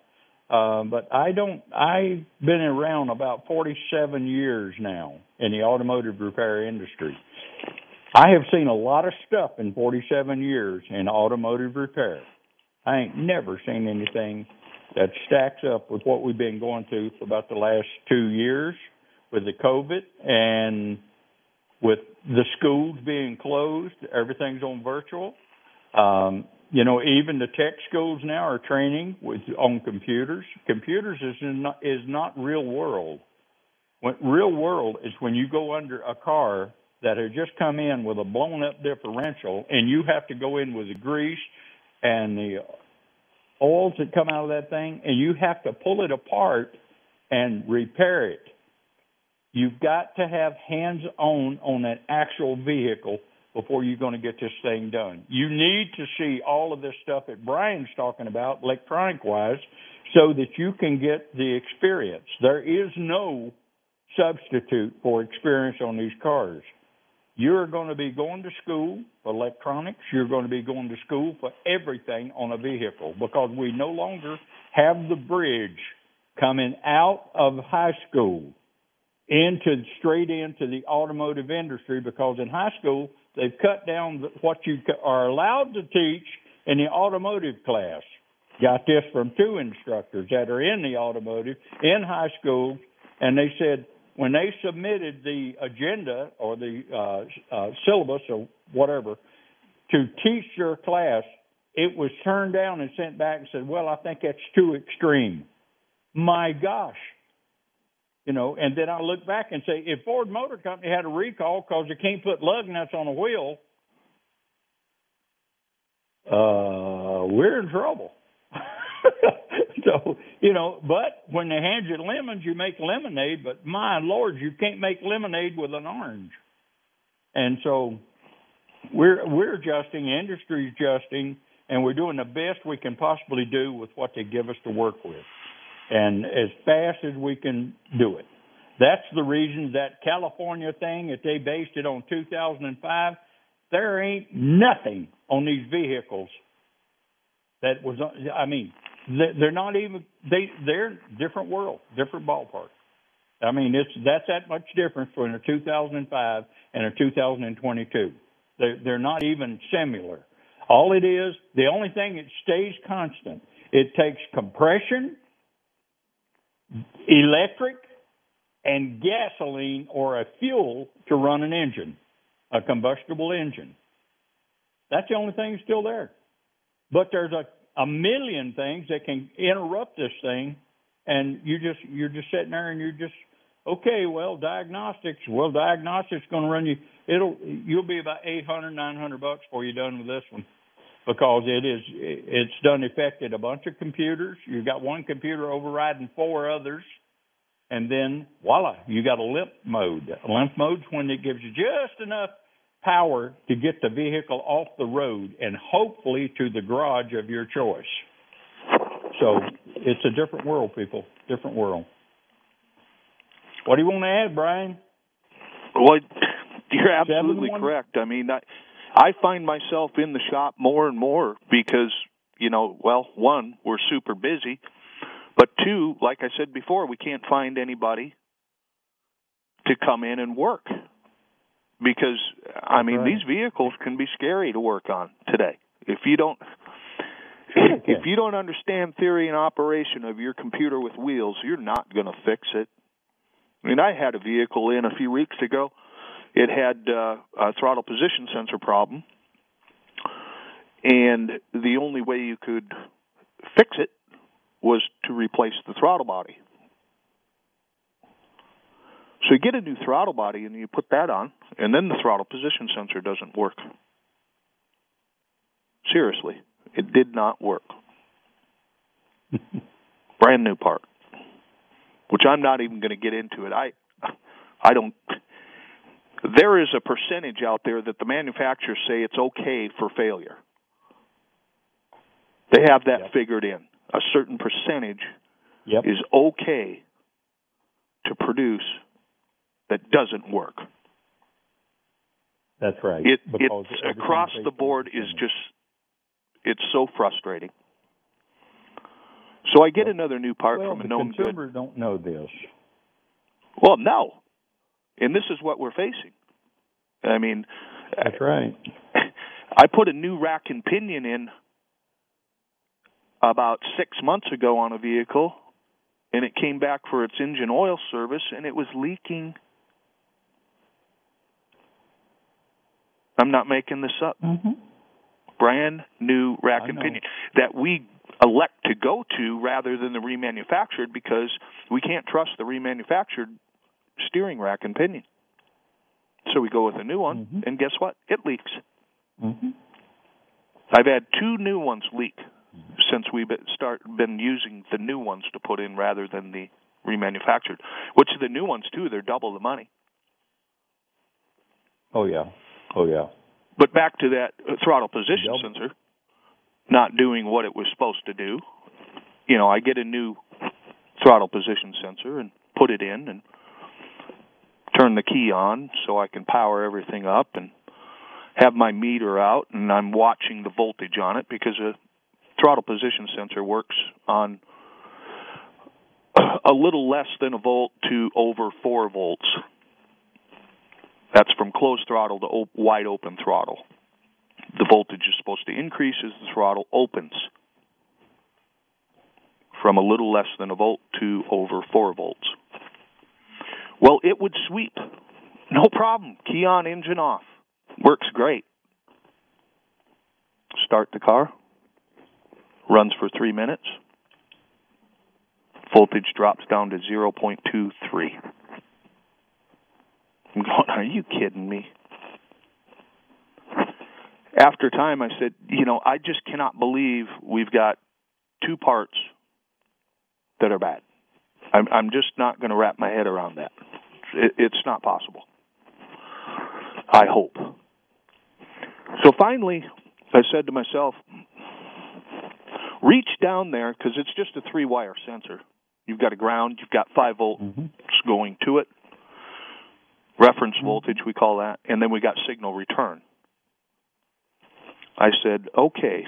Uh, but I don't. I've been around about 47 years now in the automotive repair industry. I have seen a lot of stuff in 47 years in automotive repair. I ain't never seen anything that stacks up with what we've been going through for about the last two years with the COVID and with the schools being closed. Everything's on virtual. Um, you know, even the tech schools now are training with on computers. Computers is not is not real world. When, real world is when you go under a car that has just come in with a blown up differential, and you have to go in with the grease and the oils that come out of that thing, and you have to pull it apart and repair it. You've got to have hands on on an actual vehicle before you're going to get this thing done. You need to see all of this stuff that Brian's talking about, electronic wise, so that you can get the experience. There is no substitute for experience on these cars. You're going to be going to school for electronics. You're going to be going to school for everything on a vehicle because we no longer have the bridge coming out of high school into straight into the automotive industry because in high school They've cut down what you are allowed to teach in the automotive class. Got this from two instructors that are in the automotive in high school, and they said when they submitted the agenda or the uh, uh, syllabus or whatever to teach your class, it was turned down and sent back and said, "Well, I think that's too extreme." My gosh, you know, and then I look back and say, if Ford Motor Company had a recall because they can't put lug nuts on a wheel, uh, we're in trouble. [laughs] so, you know, but when they hand you lemons, you make lemonade, but my lord, you can't make lemonade with an orange. And so we're we're adjusting, industry's adjusting, and we're doing the best we can possibly do with what they give us to work with and as fast as we can do it. That's the reason that California thing that they based it on 2005. There ain't nothing on these vehicles that was. I mean, they're not even. They they're different world, different ballpark. I mean, it's that's that much difference between a 2005 and a 2022. They're, they're not even similar. All it is, the only thing that stays constant, it takes compression electric and gasoline or a fuel to run an engine, a combustible engine. That's the only thing still there. But there's a, a million things that can interrupt this thing and you just you're just sitting there and you're just okay, well diagnostics, well diagnostics going to run you it'll you'll be about eight hundred nine hundred bucks before you're done with this one because it is it's done affected a bunch of computers. You've got one computer overriding four others, and then voila, you got a limp mode. A limp mode's when it gives you just enough power to get the vehicle off the road and hopefully to the garage of your choice. So it's a different world, people. Different world. What do you want to add, Brian? Well, you're absolutely correct. I mean, I, I find myself in the shop more and more because, you know, well, one, we're super busy, but two, like I said before, we can't find anybody to come in and work. Because I mean, right. these vehicles can be scary to work on today. If you don't if you don't understand theory and operation of your computer with wheels, you're not going to fix it. I mean, I had a vehicle in a few weeks ago it had uh, a throttle position sensor problem, and the only way you could fix it was to replace the throttle body. So you get a new throttle body and you put that on, and then the throttle position sensor doesn't work. Seriously, it did not work. [laughs] Brand new part, which I'm not even going to get into it. I I don't there is a percentage out there that the manufacturers say it's okay for failure. They have that Yep. figured in. A certain percentage Yep. is okay to produce that doesn't work. That's right. It it's across the board is just it's so frustrating. So I get Yep. another new part well, from a known good. consumers don't know this. Well, no. And this is what we're facing. I mean, That's right. I put a new rack and pinion in about six months ago on a vehicle, and it came back for its engine oil service, and it was leaking. I'm not making this up. Mm-hmm. Brand new rack I and know. pinion that we elect to go to rather than the remanufactured because we can't trust the remanufactured steering rack and pinion. So we go with a new one, Mhm. and guess what? It leaks. Mm-hmm. I've had two new ones leak since we've been start been using the new ones to put in rather than the remanufactured. Which the new ones too, they're double the money. Oh yeah. Oh yeah. But back to that uh, throttle position Double. sensor not doing what it was supposed to do. You know, I get a new throttle position sensor and put it in and turn the key on so I can power everything up and have my meter out and I'm watching the voltage on it because a throttle position sensor works on a little less than a volt to over 4 volts. That's from closed throttle to op- wide open throttle. The voltage is supposed to increase as the throttle opens from a little less than a volt to over 4 volts. Well, it would sweep. No problem. Key on, engine off. Works great. Start the car. Runs for three minutes. Voltage drops down to 0.23. I'm going, are you kidding me? After time, I said, you know, I just cannot believe we've got two parts that are bad. I'm, I'm just not going to wrap my head around that. It, it's not possible. I hope. So finally, I said to myself, reach down there because it's just a three wire sensor. You've got a ground, you've got 5 volts Mm-hmm. going to it, reference mm-hmm. voltage, we call that, and then we got signal return. I said, okay,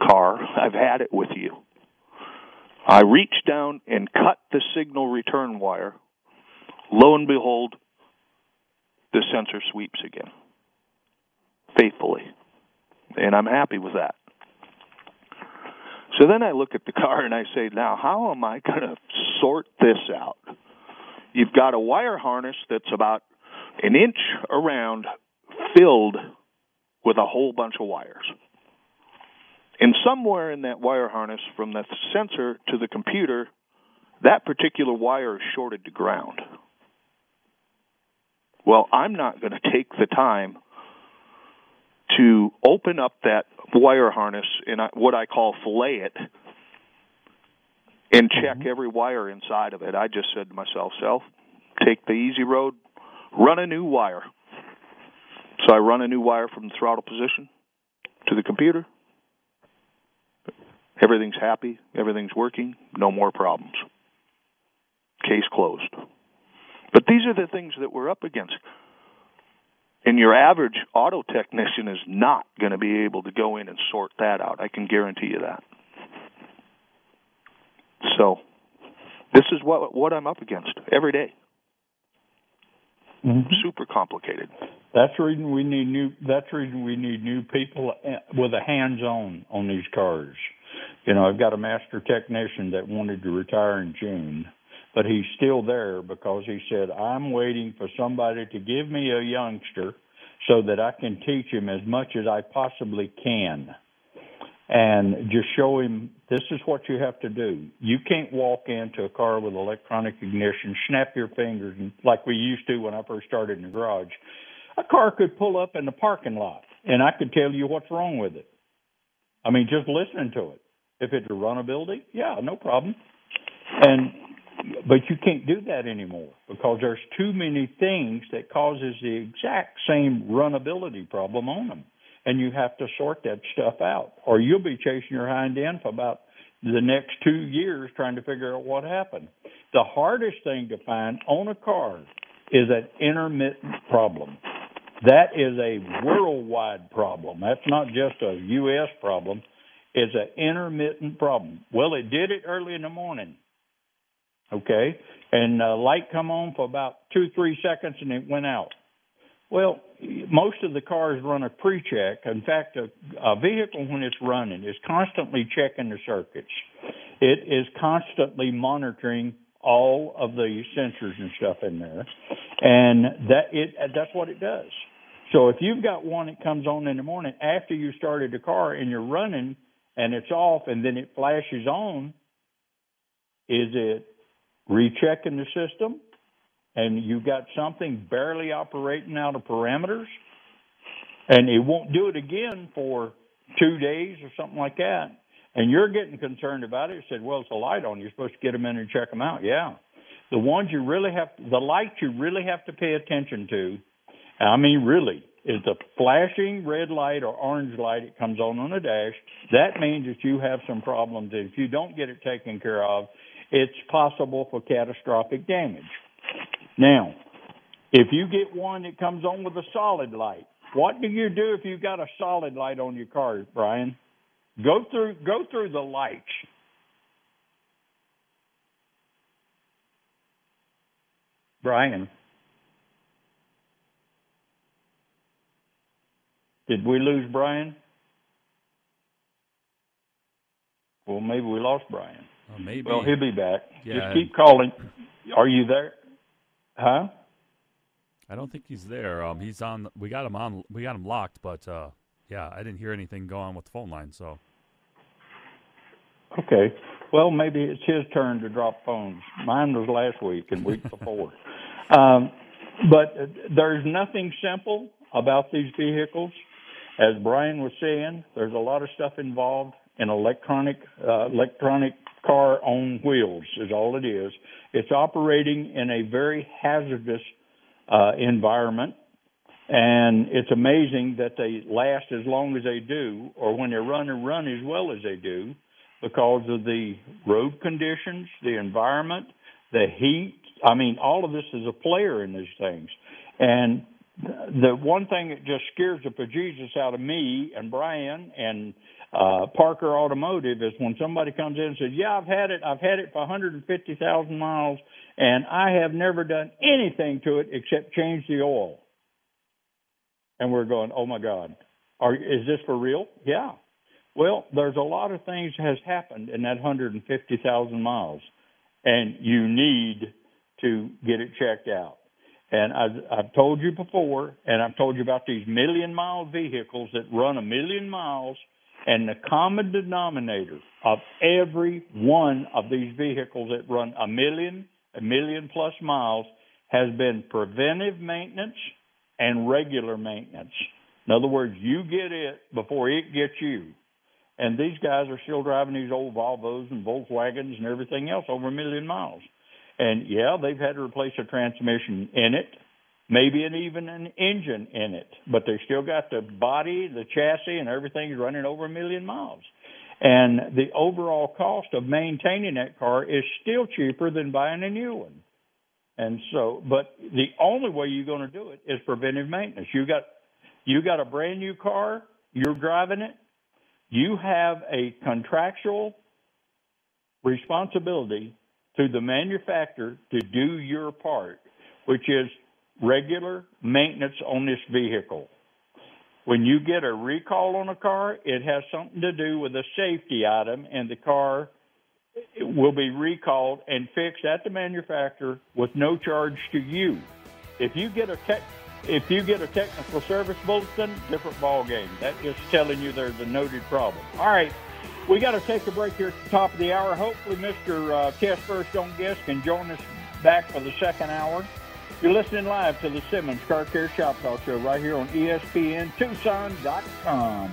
car, I've had it with you. I reached down and cut the signal return wire. Lo and behold, the sensor sweeps again. Faithfully. And I'm happy with that. So then I look at the car and I say, now how am I going to sort this out? You've got a wire harness that's about an inch around, filled with a whole bunch of wires. And somewhere in that wire harness, from the sensor to the computer, that particular wire is shorted to ground. Well, I'm not going to take the time to open up that wire harness and what I call fillet it and check mm-hmm. every wire inside of it. I just said to myself, self, take the easy road, run a new wire. So I run a new wire from the throttle position to the computer. Everything's happy, everything's working, no more problems. Case closed. But these are the things that we're up against. And your average auto technician is not going to be able to go in and sort that out. I can guarantee you that. So, this is what what I'm up against every day. Mm-hmm. Super complicated. That's the reason we need new. That's the reason we need new people uh, with a hands-on on these cars. You know, I've got a master technician that wanted to retire in June, but he's still there because he said, "I'm waiting for somebody to give me a youngster so that I can teach him as much as I possibly can." And just show him this is what you have to do. You can't walk into a car with electronic ignition, snap your fingers, like we used to when I first started in the garage. A car could pull up in the parking lot, and I could tell you what's wrong with it. I mean, just listening to it. If it's a runnability, yeah, no problem. And but you can't do that anymore because there's too many things that causes the exact same runnability problem on them. And you have to sort that stuff out, or you'll be chasing your hind end for about the next two years trying to figure out what happened. The hardest thing to find on a car is an intermittent problem. That is a worldwide problem. That's not just a U.S. problem. It's an intermittent problem. Well, it did it early in the morning. Okay, and uh, light come on for about two, three seconds, and it went out. Well, most of the cars run a pre-check. In fact, a, a vehicle when it's running is constantly checking the circuits. It is constantly monitoring all of the sensors and stuff in there, and that it that's what it does. So if you've got one that comes on in the morning after you started the car and you're running and it's off and then it flashes on, is it rechecking the system and you've got something barely operating out of parameters and it won't do it again for two days or something like that. And you're getting concerned about it. Said well it's a light on. You're supposed to get them in and check them out. Yeah. The ones you really have the lights you really have to pay attention to i mean really is the flashing red light or orange light it comes on on the dash. That means that you have some problems if you don't get it taken care of it's possible for catastrophic damage. Now, if you get one that comes on with a solid light, what do you do if you've got a solid light on your car, Brian? Go through go through the lights. Brian. Did we lose Brian? Well, maybe we lost Brian. Well, maybe. Well, he'll be back. Yeah. Just keep calling. Are you there? Huh? I don't think he's there. Um, he's on. We got him on. We got him locked, but uh, yeah, I didn't hear anything go on with the phone line. So Okay. Well, maybe it's his turn to drop phones. Mine was last week and week [laughs] before. Um, but uh, there's nothing simple about these vehicles. As Brian was saying, there's a lot of stuff involved in electronic uh, electronic car on wheels is all it is. It's operating in a very hazardous uh, environment, and it's amazing that they last as long as they do, or when they run and run as well as they do, because of the road conditions, the environment, the heat. I mean, all of this is a player in these things, and the one thing that just scares the bejesus out of me and Brian and uh, Parker Automotive is when somebody comes in and says, "Yeah, I've had it. I've had it for 150,000 miles, and I have never done anything to it except change the oil." And we're going, "Oh my God, are is this for real?" Yeah. Well, there's a lot of things has happened in that 150,000 miles, and you need to get it checked out. And I've, I've told you before, and I've told you about these million mile vehicles that run a million miles and the common denominator of every one of these vehicles that run a million, a million plus miles has been preventive maintenance and regular maintenance. In other words, you get it before it gets you. And these guys are still driving these old Volvos and Volkswagens and everything else over a million miles. And yeah, they've had to replace a transmission in it maybe an, even an engine in it, but they still got the body, the chassis, and everything's running over a million miles. And the overall cost of maintaining that car is still cheaper than buying a new one. And so, but the only way you're going to do it is preventive maintenance. You got, you got a brand new car, you're driving it, you have a contractual responsibility to the manufacturer to do your part, which is regular maintenance on this vehicle. When you get a recall on a car, it has something to do with a safety item, and the car will be recalled and fixed at the manufacturer with no charge to you. If you get a tech, if you get a technical service bulletin, different ball game. That's just telling you there's a noted problem. All right, we got to take a break here at the top of the hour. Hopefully, Mr. Uh, Test First Don't Guess can join us back for the second hour. You're listening live to the Simmons Car Care Shop Talk Show right here on ESPN Tucson.com.